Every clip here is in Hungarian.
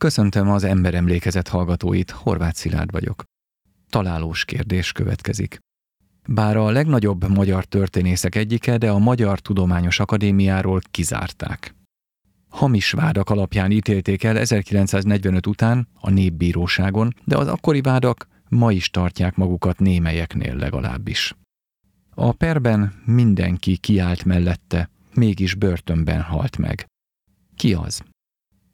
Köszöntöm az emberemlékezet hallgatóit, Horváth Szilárd vagyok. Találós kérdés következik. Bár a legnagyobb magyar történészek egyike, de a Magyar Tudományos Akadémiáról kizárták. Hamis vádak alapján ítélték el 1945 után a népbíróságon, de az akkori vádak ma is tartják magukat némelyeknél legalábbis. A perben mindenki kiállt mellette, mégis börtönben halt meg. Ki az?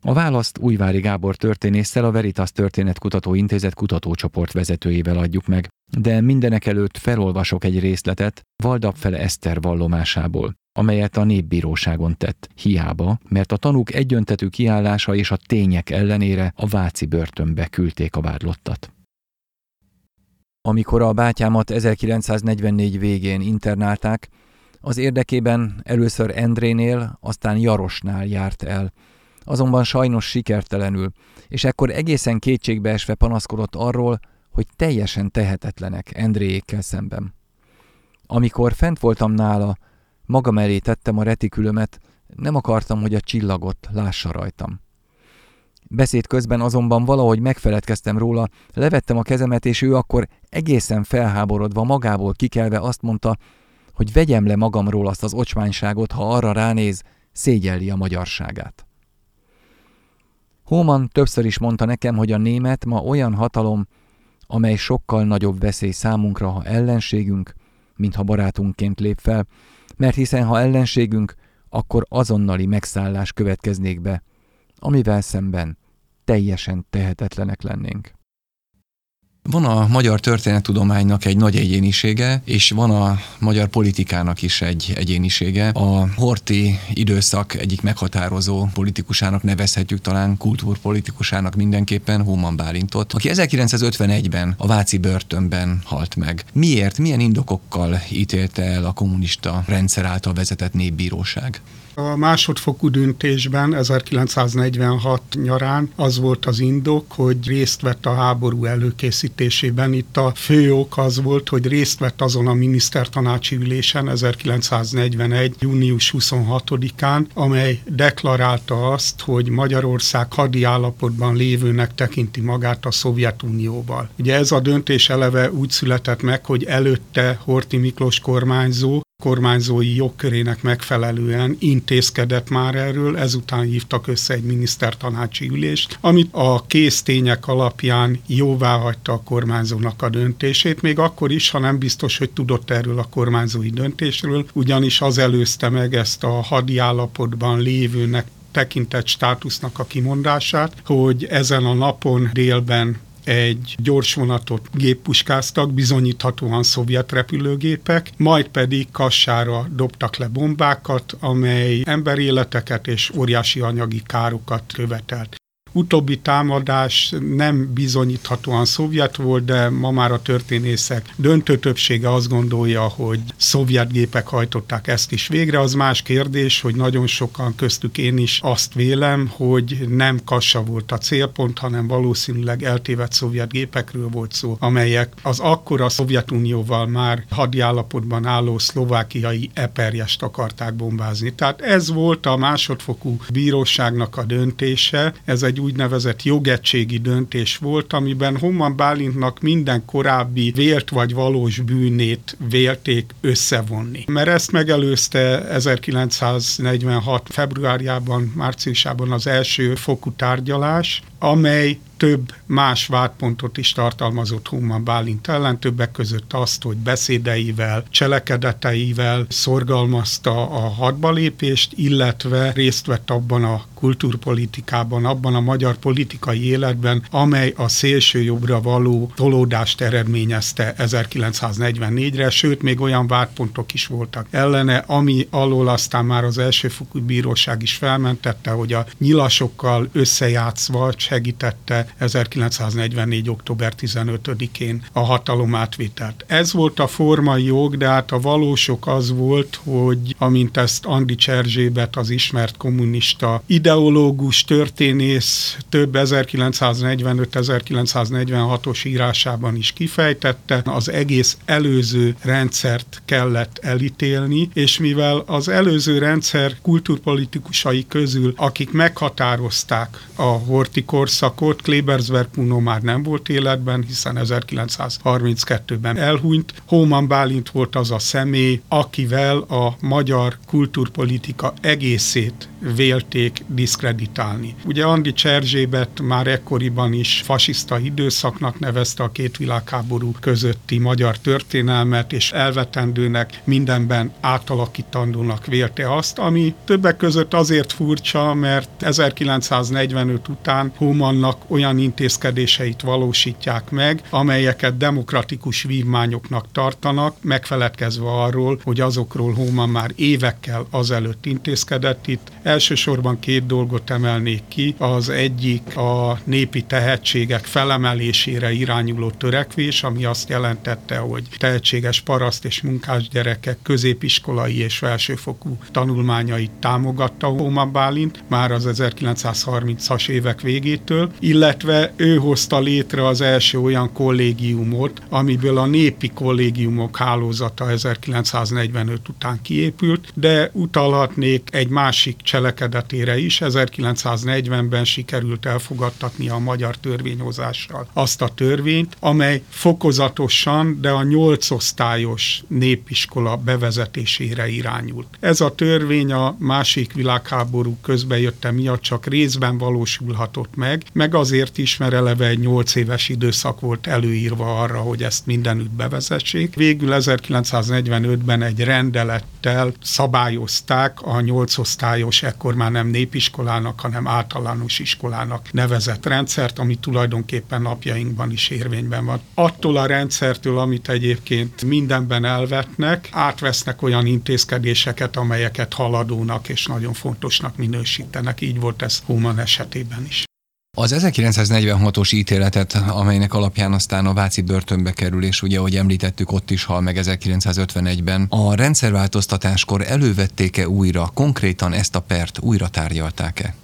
A választ Újvári Gábor történésszel a Veritas Történetkutató Intézet kutatócsoport vezetőjével adjuk meg, de mindenek előtt felolvasok egy részletet Valdapfele Eszter vallomásából, amelyet a népbíróságon tett, hiába, mert a tanúk egyöntetű kiállása és a tények ellenére a Váci börtönbe küldték a vádlottat. Amikor a bátyámat 1944 végén internálták, az érdekében először Endrénél, aztán Jarosnál járt el, azonban sajnos sikertelenül, és ekkor egészen kétségbeesve panaszkodott arról, hogy teljesen tehetetlenek Endréjékkel szemben. Amikor fent voltam nála, magam elé tettem a retikülömet, nem akartam, hogy a csillagot lássa rajtam. Beszéd közben azonban valahogy megfeledkeztem róla, levettem a kezemet, és ő akkor egészen felháborodva, magából kikelve azt mondta, hogy vegyem le magamról azt az ocsmányságot, ha arra ránéz, szégyelli a magyarságát. Hóman többször is mondta nekem, hogy a német ma olyan hatalom, amely sokkal nagyobb veszély számunkra, ha ellenségünk, mint ha barátunkként lép fel, mert hiszen ha ellenségünk, akkor azonnali megszállás következnék be, amivel szemben teljesen tehetetlenek lennénk. Van a magyar történettudománynak egy nagy egyénisége, és van a magyar politikának is egy egyénisége. A Horti időszak egyik meghatározó politikusának nevezhetjük talán kultúrpolitikusának mindenképpen, Hóman Bálintot, aki 1951-ben a Váci börtönben halt meg. Miért, milyen indokokkal ítélte el a kommunista rendszer által vezetett népbíróság? A másodfokú döntésben 1946 nyarán az volt az indok, hogy részt vett a háború előkészítésében. Itt a fő ok az volt, hogy részt vett azon a minisztertanácsi ülésen 1941. június 26-án, amely deklarálta azt, hogy Magyarország hadi állapotban lévőnek tekinti magát a Szovjetunióval. Ugye ez a döntés eleve úgy született meg, hogy előtte Horti Miklós kormányzó kormányzói jogkörének megfelelően intézkedett már erről, ezután hívtak össze egy minisztertanácsi ülést, amit a késztények alapján jóvá hagyta a kormányzónak a döntését, még akkor is, ha nem biztos, hogy tudott erről a kormányzói döntésről, ugyanis az előzte meg ezt a hadi állapotban lévőnek tekintett státusznak a kimondását, hogy ezen a napon délben egy gyors vonatot géppuskáztak, bizonyíthatóan szovjet repülőgépek, majd pedig Kassára dobtak le bombákat, amely emberéleteket és óriási anyagi károkat követelt utóbbi támadás nem bizonyíthatóan szovjet volt, de ma már a történészek döntő többsége azt gondolja, hogy szovjet gépek hajtották ezt is végre. Az más kérdés, hogy nagyon sokan köztük én is azt vélem, hogy nem Kassa volt a célpont, hanem valószínűleg eltévedt szovjet gépekről volt szó, amelyek az akkora Szovjetunióval már hadi állapotban álló szlovákiai eperjest akarták bombázni. Tehát ez volt a másodfokú bíróságnak a döntése, ez egy úgynevezett jogegységi döntés volt, amiben Homan Bálintnak minden korábbi vélt vagy valós bűnét vélték összevonni. Mert ezt megelőzte 1946. februárjában, márciusában az első fokú tárgyalás, amely több más vádpontot is tartalmazott Human Bálint ellen, többek között azt, hogy beszédeivel, cselekedeteivel szorgalmazta a hadbalépést, illetve részt vett abban a kultúrpolitikában, abban a magyar politikai életben, amely a szélső jobbra való tolódást eredményezte 1944-re, sőt, még olyan vádpontok is voltak ellene, ami alól aztán már az elsőfokú bíróság is felmentette, hogy a nyilasokkal összejátszva segítette elérte 1944. október 15-én a hatalomátvételt. Ez volt a formai jog, de hát a valósok az volt, hogy amint ezt Andi Cserzsébet, az ismert kommunista ideológus, történész több 1945-1946-os írásában is kifejtette, az egész előző rendszert kellett elítélni, és mivel az előző rendszer kulturpolitikusai közül, akik meghatározták a horti korszakot, Klebersberg Puno már nem volt életben, hiszen 1932-ben elhunyt. Hóman Bálint volt az a személy, akivel a magyar kulturpolitika egészét vélték diszkreditálni. Ugye Andi Cserzsébet már ekkoriban is fasiszta időszaknak nevezte a két világháború közötti magyar történelmet, és elvetendőnek mindenben átalakítandónak vélte azt, ami többek között azért furcsa, mert 1945 után Humannak olyan intézkedéseit valósítják meg, amelyeket demokratikus vívmányoknak tartanak, megfeledkezve arról, hogy azokról Human már évekkel azelőtt intézkedett itt. Elsősorban két dolgot emelnék ki. Az egyik a népi tehetségek felemelésére irányuló törekvés, ami azt jelentette, hogy tehetséges paraszt és munkás gyerekek középiskolai és felsőfokú tanulmányait támogatta Hóma Bálint már az 1930-as évek végétől, illetve ő hozta létre az első olyan kollégiumot, amiből a népi kollégiumok hálózata 1945 után kiépült, de utalhatnék egy másik cselekedetére is. 1940-ben sikerült elfogadtatni a magyar törvényhozással azt a törvényt, amely fokozatosan, de a nyolc osztályos népiskola bevezetésére irányult. Ez a törvény a másik világháború közbejötte miatt csak részben valósulhatott meg, meg azért is, mert eleve egy nyolc éves időszak volt előírva arra, hogy ezt mindenütt bevezessék. Végül 1945-ben egy rendelettel szabályozták a nyolc osztályos, ekkor már nem népiskolának, hanem általános iskolának nevezett rendszert, ami tulajdonképpen napjainkban is érvényben van. Attól a rendszertől, amit egyébként mindenben elvetnek, átvesznek olyan intézkedéseket, amelyeket haladónak és nagyon fontosnak minősítenek. Így volt ez Human esetében is. Az 1946-os ítéletet, amelynek alapján aztán a Váci börtönbe kerül, és ugye, ahogy említettük, ott is hal meg 1951-ben, a rendszerváltoztatáskor elővették-e újra, konkrétan ezt a pert újra tárgyalták-e?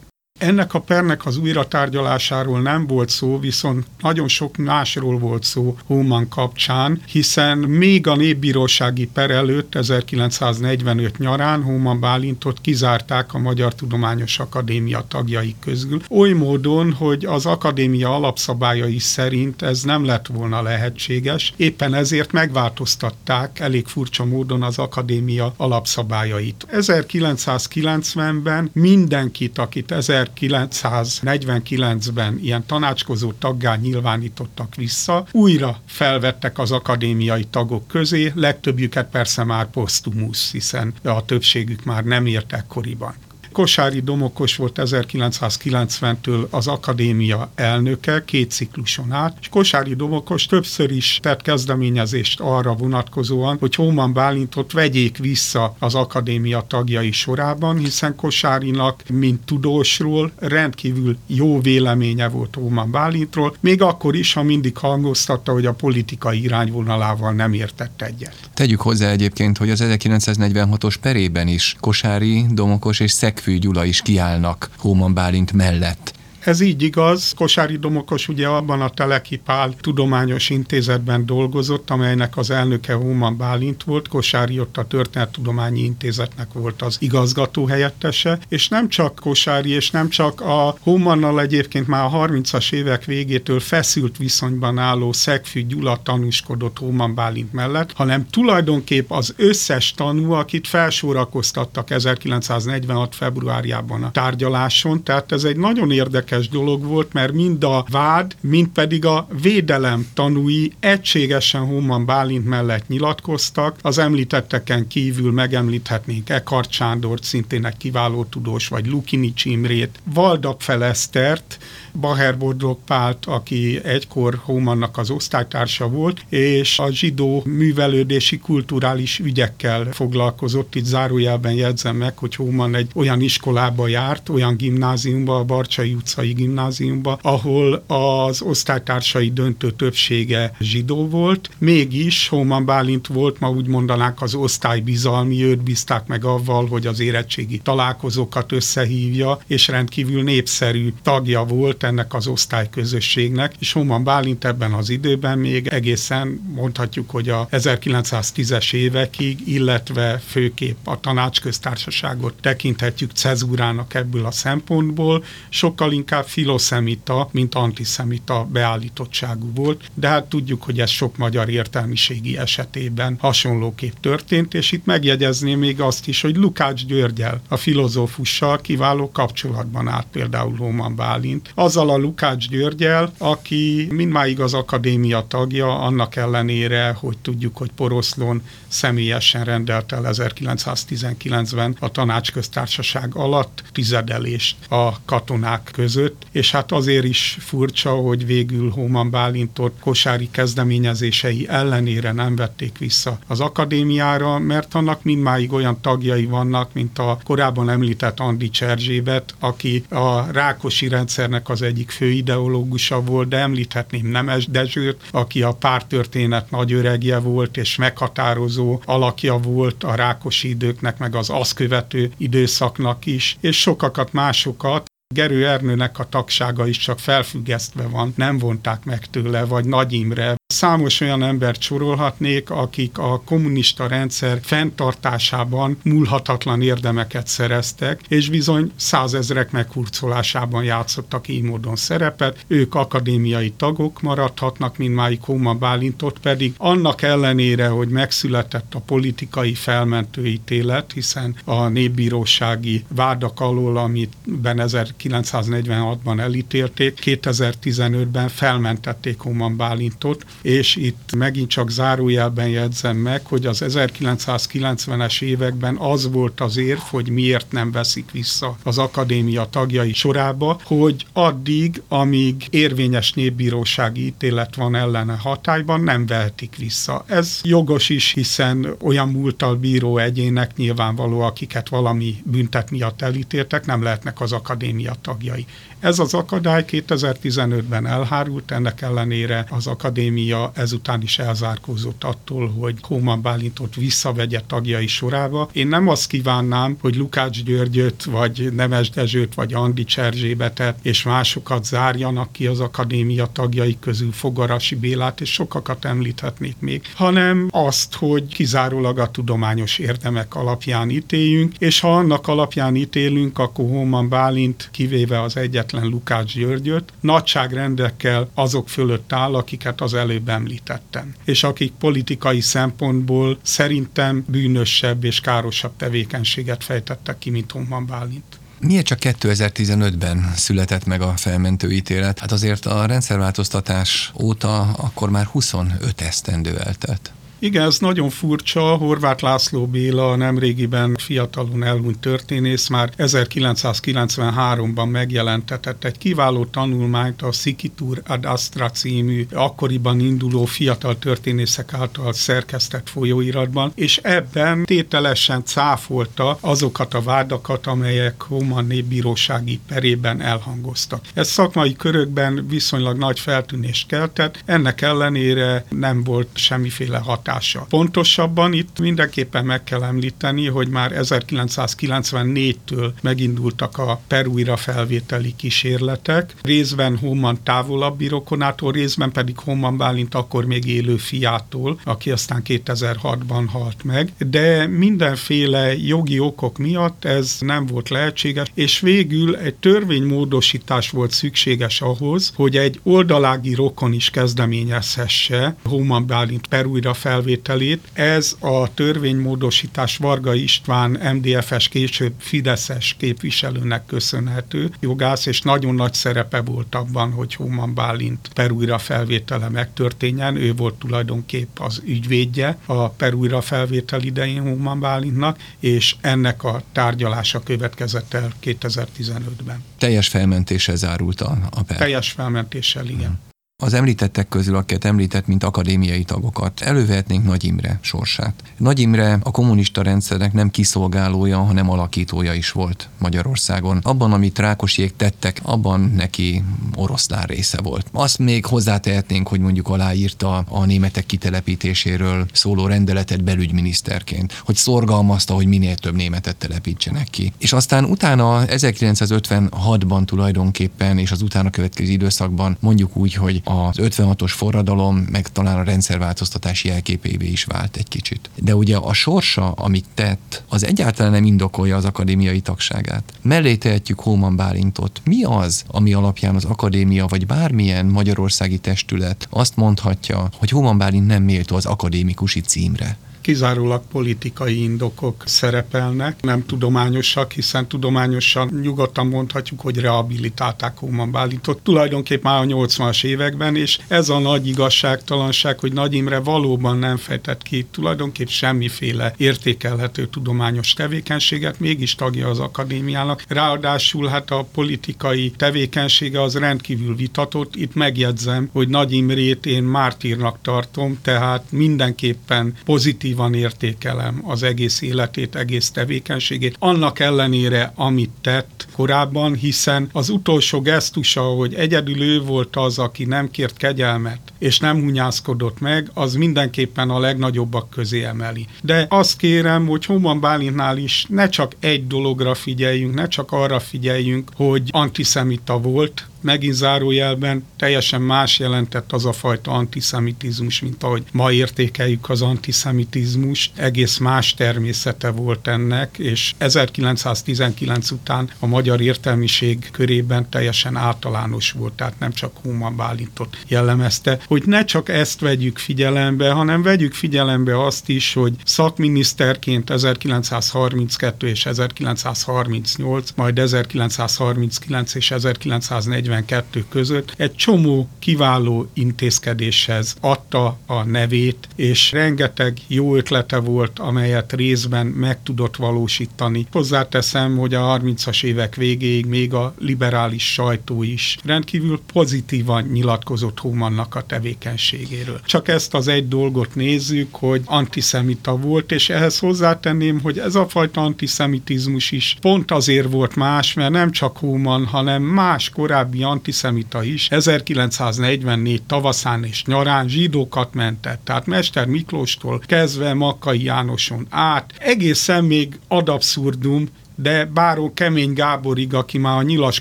Ennek a pernek az újratárgyalásáról nem volt szó, viszont nagyon sok másról volt szó Hóman kapcsán, hiszen még a népbírósági per előtt 1945 nyarán Hóman Bálintot kizárták a Magyar Tudományos Akadémia tagjai közül, oly módon, hogy az akadémia alapszabályai szerint ez nem lett volna lehetséges, éppen ezért megváltoztatták elég furcsa módon az akadémia alapszabályait. 1990-ben mindenkit, akit 1000 1949-ben ilyen tanácskozó taggá nyilvánítottak vissza, újra felvettek az akadémiai tagok közé, legtöbbjüket persze már posztumusz, hiszen a többségük már nem ért ekkoriban. Kosári Domokos volt 1990-től az akadémia elnöke, két cikluson át, és Kosári Domokos többször is tett kezdeményezést arra vonatkozóan, hogy Hóman Bálintot vegyék vissza az akadémia tagjai sorában, hiszen Kosárinak, mint tudósról, rendkívül jó véleménye volt Hóman Bálintról, még akkor is, ha mindig hangoztatta, hogy a politikai irányvonalával nem értett egyet. Tegyük hozzá egyébként, hogy az 1946-os perében is Kosári, Domokos és Szek Legfő Gyula is kiállnak Hóman Bálint mellett. Ez így igaz. Kosári Domokos ugye abban a Teleki tudományos intézetben dolgozott, amelynek az elnöke Hóman Bálint volt. Kosári ott a Történettudományi Intézetnek volt az igazgató helyettese, és nem csak Kosári, és nem csak a Hómannal egyébként már a 30-as évek végétől feszült viszonyban álló Szegfű Gyula tanúskodott Hóman Bálint mellett, hanem tulajdonképp az összes tanú, akit felsorakoztattak 1946. februárjában a tárgyaláson, tehát ez egy nagyon érdekes érdekes dolog volt, mert mind a vád, mind pedig a védelem tanúi egységesen Homan Bálint mellett nyilatkoztak. Az említetteken kívül megemlíthetnénk Eckhart Sándort, szintén egy kiváló tudós, vagy Lukini Csimrét, Valdap Felesztert, Baher Bordog Pált, aki egykor Hómannak az osztálytársa volt, és a zsidó művelődési kulturális ügyekkel foglalkozott. Itt zárójelben jegyzem meg, hogy Hóman egy olyan iskolába járt, olyan gimnáziumba, a Barcsai utca Pápai Gimnáziumba, ahol az osztálytársai döntő többsége zsidó volt, mégis Hóman Bálint volt, ma úgy mondanák az osztály bizalmi, őt bízták meg avval, hogy az érettségi találkozókat összehívja, és rendkívül népszerű tagja volt ennek az osztályközösségnek, és Hóman Bálint ebben az időben még egészen mondhatjuk, hogy a 1910-es évekig, illetve főképp a tanácsköztársaságot tekinthetjük cezúrának ebből a szempontból, sokkal inkább filoszemita, mint antiszemita beállítottságú volt, de hát tudjuk, hogy ez sok magyar értelmiségi esetében hasonlóképp történt, és itt megjegyezném még azt is, hogy Lukács Györgyel, a filozófussal kiváló kapcsolatban állt például Hóman Bálint. Azzal a Lukács Györgyel, aki mindmáig az akadémia tagja, annak ellenére, hogy tudjuk, hogy Poroszlón személyesen rendelt el 1919-ben a tanácsköztársaság alatt tizedelést a katonák között, és hát azért is furcsa, hogy végül Hóman Bálintot kosári kezdeményezései ellenére nem vették vissza az akadémiára, mert annak mindmáig olyan tagjai vannak, mint a korábban említett Andi Cserzsébet, aki a Rákosi rendszernek az egyik fő ideológusa volt, de említhetném Nemes Dezsőt, aki a pártörténet nagy öregje volt, és meghatározó alakja volt a Rákosi időknek, meg az azt követő időszaknak is, és sokakat másokat, Gerő Ernőnek a tagsága is csak felfüggesztve van, nem vonták meg tőle, vagy Nagy Imre, Számos olyan embert sorolhatnék, akik a kommunista rendszer fenntartásában múlhatatlan érdemeket szereztek, és bizony százezrek meghurcolásában játszottak így módon szerepet. Ők akadémiai tagok maradhatnak, mint máig Hóma Bálintot pedig annak ellenére, hogy megszületett a politikai felmentő ítélet, hiszen a népbírósági vádak alól, amit 1946-ban elítélték, 2015-ben felmentették Hóman Bálintot, és itt megint csak zárójelben jegyzem meg, hogy az 1990-es években az volt az érv, hogy miért nem veszik vissza az akadémia tagjai sorába, hogy addig, amíg érvényes népbírósági ítélet van ellene hatályban, nem vehetik vissza. Ez jogos is, hiszen olyan múltal bíró egyének nyilvánvaló, akiket valami büntet miatt elítéltek, nem lehetnek az akadémia tagjai. Ez az akadály 2015-ben elhárult, ennek ellenére az akadémia ezután is elzárkózott attól, hogy Hóman Bálintot visszavegye tagjai sorába. Én nem azt kívánnám, hogy Lukács Györgyöt, vagy Nemes Dezsőt, vagy Andi Cserzsébetet és másokat zárjanak ki az akadémia tagjai közül, Fogarasi Bélát, és sokakat említhetnék még, hanem azt, hogy kizárólag a tudományos érdemek alapján ítéljünk, és ha annak alapján ítélünk, akkor Hóman Bálint kivéve az egyet független Lukács Györgyöt nagyságrendekkel azok fölött áll, akiket az előbb említettem. És akik politikai szempontból szerintem bűnösebb és károsabb tevékenységet fejtettek ki, mint Honman Bálint. Miért csak 2015-ben született meg a felmentő ítélet? Hát azért a rendszerváltoztatás óta akkor már 25 esztendő eltelt. Igen, ez nagyon furcsa. Horváth László Béla nemrégiben fiatalon elhunyt történész már 1993-ban megjelentetett egy kiváló tanulmányt a Sikitur ad Astra című akkoriban induló fiatal történészek által szerkesztett folyóiratban, és ebben tételesen cáfolta azokat a vádakat, amelyek Homan népbírósági perében elhangoztak. Ez szakmai körökben viszonylag nagy feltűnést keltett, ennek ellenére nem volt semmiféle hatás hatása. Pontosabban itt mindenképpen meg kell említeni, hogy már 1994-től megindultak a Perújra felvételi kísérletek, részben Homan távolabbi rokonától, részben pedig Homan Bálint akkor még élő fiától, aki aztán 2006-ban halt meg, de mindenféle jogi okok miatt ez nem volt lehetséges, és végül egy törvénymódosítás volt szükséges ahhoz, hogy egy oldalági rokon is kezdeményezhesse Homan Bálint Perújra fel felvételét. Ez a törvénymódosítás Varga István MDFS később Fideszes képviselőnek köszönhető jogász, és nagyon nagy szerepe volt abban, hogy Hóman Bálint perújra felvétele megtörténjen. Ő volt tulajdonképp az ügyvédje a perújra felvétel idején Hóman Bálintnak, és ennek a tárgyalása következett el 2015-ben. Teljes felmentéssel zárult a, a per. Teljes felmentéssel, igen. Hmm. Az említettek közül, akiket említett, mint akadémiai tagokat, elővehetnénk Nagy Imre sorsát. Nagy Imre a kommunista rendszernek nem kiszolgálója, hanem alakítója is volt Magyarországon. Abban, amit Rákosiék tettek, abban neki oroszlán része volt. Azt még hozzátehetnénk, hogy mondjuk aláírta a németek kitelepítéséről szóló rendeletet belügyminiszterként, hogy szorgalmazta, hogy minél több németet telepítsenek ki. És aztán utána 1956-ban tulajdonképpen, és az utána következő időszakban mondjuk úgy, hogy az 56-os forradalom, meg talán a rendszerváltoztatás jelképévé is vált egy kicsit. De ugye a sorsa, amit tett, az egyáltalán nem indokolja az akadémiai tagságát. Mellé tehetjük Hóman Bálintot. Mi az, ami alapján az akadémia, vagy bármilyen magyarországi testület azt mondhatja, hogy Hóman Bálint nem méltó az akadémikusi címre? Kizárólag politikai indokok szerepelnek, nem tudományosak, hiszen tudományosan nyugodtan mondhatjuk, hogy rehabilitálták Hóman Bálintot tulajdonképp már a 80-as években, és ez a nagy igazságtalanság, hogy Nagy Imre valóban nem fejtett ki tulajdonképp semmiféle értékelhető tudományos tevékenységet, mégis tagja az akadémiának. Ráadásul hát a politikai tevékenysége az rendkívül vitatott. Itt megjegyzem, hogy Nagy Imrét én mártírnak tartom, tehát mindenképpen pozitív pozitívan értékelem az egész életét, egész tevékenységét, annak ellenére, amit tett korábban, hiszen az utolsó gesztusa, hogy egyedül ő volt az, aki nem kért kegyelmet, és nem hunyászkodott meg, az mindenképpen a legnagyobbak közé emeli. De azt kérem, hogy Homan Bálintnál is ne csak egy dologra figyeljünk, ne csak arra figyeljünk, hogy antiszemita volt, megint zárójelben teljesen más jelentett az a fajta antiszemitizmus, mint ahogy ma értékeljük az antiszemitizmus. Egész más természete volt ennek, és 1919 után a magyar értelmiség körében teljesen általános volt, tehát nem csak Human Bálintot jellemezte, hogy ne csak ezt vegyük figyelembe, hanem vegyük figyelembe azt is, hogy szakminiszterként 1932 és 1938, majd 1939 és 1940 42 között egy csomó kiváló intézkedéshez adta a nevét, és rengeteg jó ötlete volt, amelyet részben meg tudott valósítani. Hozzáteszem, hogy a 30-as évek végéig még a liberális sajtó is rendkívül pozitívan nyilatkozott Humannak a tevékenységéről. Csak ezt az egy dolgot nézzük, hogy antiszemita volt, és ehhez hozzátenném, hogy ez a fajta antiszemitizmus is pont azért volt más, mert nem csak Human, hanem más korábbi antiszemita is 1944 tavaszán és nyarán zsidókat mentett. Tehát Mester Miklóstól kezdve Makai Jánoson át, egészen még ad abszurdum, de Báró Kemény Gáborig, aki már a nyilas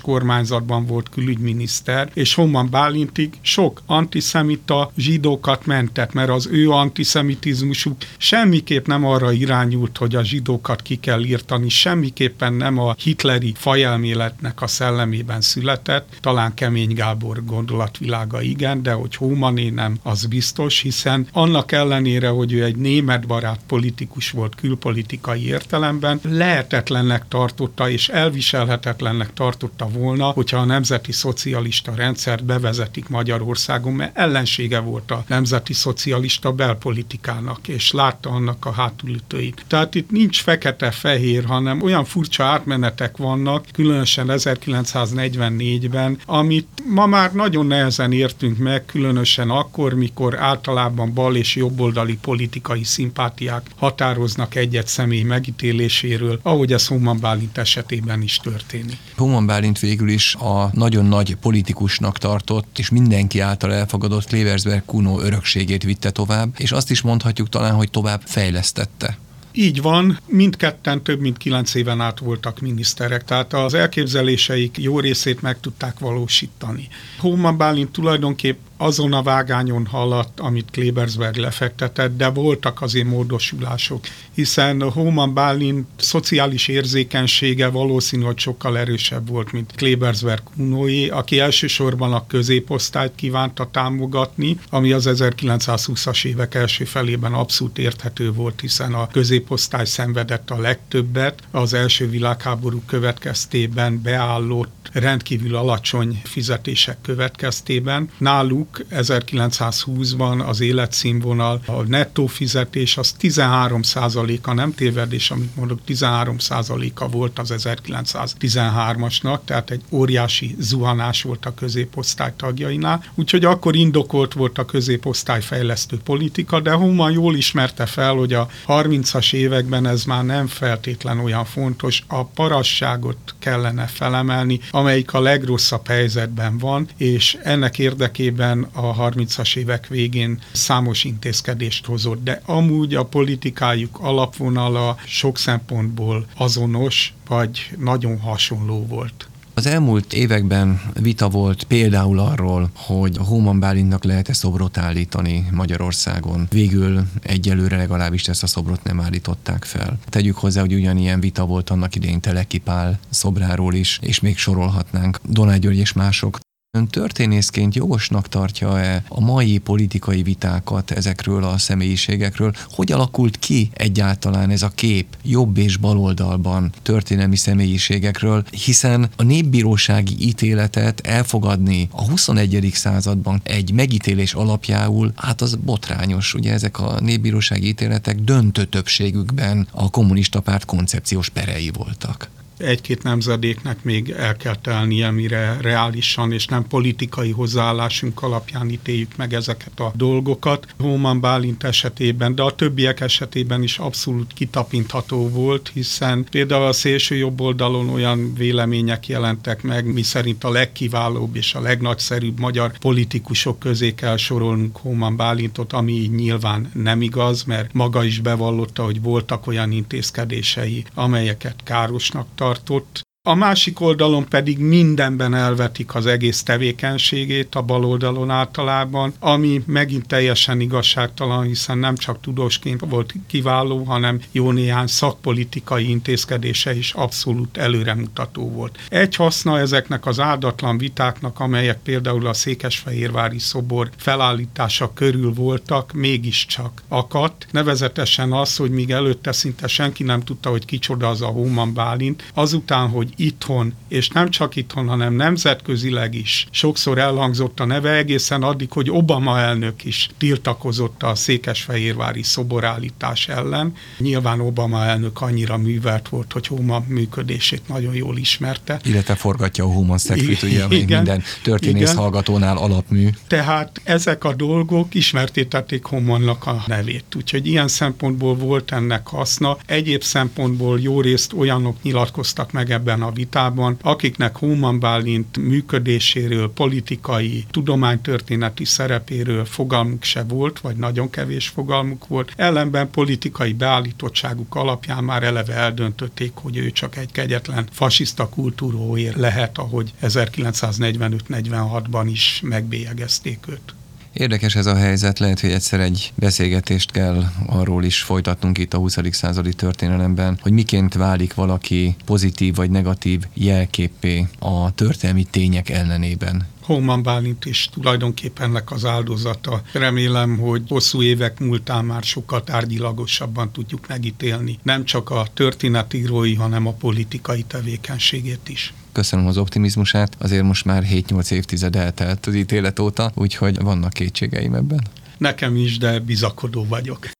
kormányzatban volt külügyminiszter, és Homan Bálintig sok antiszemita zsidókat mentett, mert az ő antiszemitizmusuk semmiképp nem arra irányult, hogy a zsidókat ki kell írtani, semmiképpen nem a hitleri fajelméletnek a szellemében született, talán Kemény Gábor gondolatvilága igen, de hogy Hómané nem, az biztos, hiszen annak ellenére, hogy ő egy német barát politikus volt külpolitikai értelemben, lehetetlennek tartotta és elviselhetetlennek tartotta volna, hogyha a nemzeti szocialista rendszert bevezetik Magyarországon, mert ellensége volt a nemzeti szocialista belpolitikának, és látta annak a hátulütőit. Tehát itt nincs fekete-fehér, hanem olyan furcsa átmenetek vannak, különösen 1944-ben, amit ma már nagyon nehezen értünk meg, különösen akkor, mikor általában bal és jobboldali politikai szimpátiák határoznak egyet személy megítéléséről, ahogy ez Human Bálint esetében is történik. Human Bálint végül is a nagyon nagy politikusnak tartott, és mindenki által elfogadott Kleversberg Kuno örökségét vitte tovább, és azt is mondhatjuk talán, hogy tovább fejlesztette. Így van, mindketten több mint kilenc éven át voltak miniszterek, tehát az elképzeléseik jó részét meg tudták valósítani. Hóman Bálint tulajdonképp azon a vágányon haladt, amit Klebersberg lefektetett, de voltak azért módosulások, hiszen Hóman Bálint szociális érzékenysége valószínű, hogy sokkal erősebb volt, mint Klebersberg Kunói, aki elsősorban a középosztályt kívánta támogatni, ami az 1920-as évek első felében abszolút érthető volt, hiszen a közép középosztály szenvedett a legtöbbet az első világháború következtében beállott rendkívül alacsony fizetések következtében. Náluk 1920-ban az életszínvonal, a nettó fizetés az 13%-a, nem tévedés, amit mondok, 13%-a volt az 1913-asnak, tehát egy óriási zuhanás volt a középosztály tagjainál. Úgyhogy akkor indokolt volt a középosztály fejlesztő politika, de Human jól ismerte fel, hogy a 30-as években ez már nem feltétlen olyan fontos, a parasságot kellene felemelni, amelyik a legrosszabb helyzetben van, és ennek érdekében a 30-as évek végén számos intézkedést hozott, de amúgy a politikájuk alapvonala sok szempontból azonos, vagy nagyon hasonló volt. Az elmúlt években vita volt például arról, hogy Hóman Bálintnak lehet-e szobrot állítani Magyarországon. Végül egyelőre legalábbis ezt a szobrot nem állították fel. Tegyük hozzá, hogy ugyanilyen vita volt annak idején Telekipál szobráról is, és még sorolhatnánk Donát György és mások. Ön történészként jogosnak tartja-e a mai politikai vitákat ezekről a személyiségekről? Hogy alakult ki egyáltalán ez a kép jobb és baloldalban történelmi személyiségekről? Hiszen a népbírósági ítéletet elfogadni a 21. században egy megítélés alapjául, hát az botrányos. Ugye ezek a népbírósági ítéletek döntő többségükben a kommunista párt koncepciós perei voltak egy-két nemzedéknek még el kell telnie, mire reálisan és nem politikai hozzáállásunk alapján ítéljük meg ezeket a dolgokat. Hóman Bálint esetében, de a többiek esetében is abszolút kitapintható volt, hiszen például a szélső jobb oldalon olyan vélemények jelentek meg, mi szerint a legkiválóbb és a legnagyszerűbb magyar politikusok közé kell sorolnunk Hóman Bálintot, ami nyilván nem igaz, mert maga is bevallotta, hogy voltak olyan intézkedései, amelyeket károsnak tart, tartott a másik oldalon pedig mindenben elvetik az egész tevékenységét, a bal oldalon általában, ami megint teljesen igazságtalan, hiszen nem csak tudósként volt kiváló, hanem jó néhány szakpolitikai intézkedése is abszolút előremutató volt. Egy haszna ezeknek az áldatlan vitáknak, amelyek például a Székesfehérvári szobor felállítása körül voltak, mégiscsak akadt. Nevezetesen az, hogy míg előtte szinte senki nem tudta, hogy kicsoda az a Hóman Bálint, azután, hogy itthon, és nem csak itthon, hanem nemzetközileg is sokszor elhangzott a neve egészen addig, hogy Obama elnök is tiltakozott a székesfehérvári szoborállítás ellen. Nyilván Obama elnök annyira művelt volt, hogy Homa működését nagyon jól ismerte. Illetve forgatja a Human Szekvit, ugye, ami minden történész igen. hallgatónál alapmű. Tehát ezek a dolgok ismertétették Homannak a nevét. Úgyhogy ilyen szempontból volt ennek haszna. Egyéb szempontból jó részt olyanok nyilatkoztak meg ebben a vitában, akiknek Hóman Bálint működéséről, politikai, tudománytörténeti szerepéről fogalmuk se volt, vagy nagyon kevés fogalmuk volt. Ellenben politikai beállítottságuk alapján már eleve eldöntötték, hogy ő csak egy kegyetlen fasiszta kultúróért lehet, ahogy 1945-46-ban is megbélyegezték őt. Érdekes ez a helyzet, lehet, hogy egyszer egy beszélgetést kell arról is folytatnunk itt a 20. századi történelemben, hogy miként válik valaki pozitív vagy negatív jelképé a történelmi tények ellenében. Hóman Bálint is tulajdonképpen ennek az áldozata. Remélem, hogy hosszú évek múltán már sokkal tárgyilagosabban tudjuk megítélni nem csak a történetírói, hanem a politikai tevékenységét is köszönöm az optimizmusát, azért most már 7-8 évtized eltelt az ítélet óta, úgyhogy vannak kétségeim ebben. Nekem is, de bizakodó vagyok.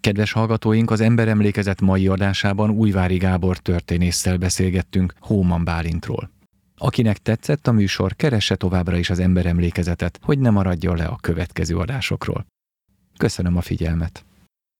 Kedves hallgatóink, az Emberemlékezet mai adásában Újvári Gábor történésszel beszélgettünk Hóman Bálintról. Akinek tetszett a műsor, keresse továbbra is az emberemlékezetet, hogy ne maradjon le a következő adásokról. Köszönöm a figyelmet!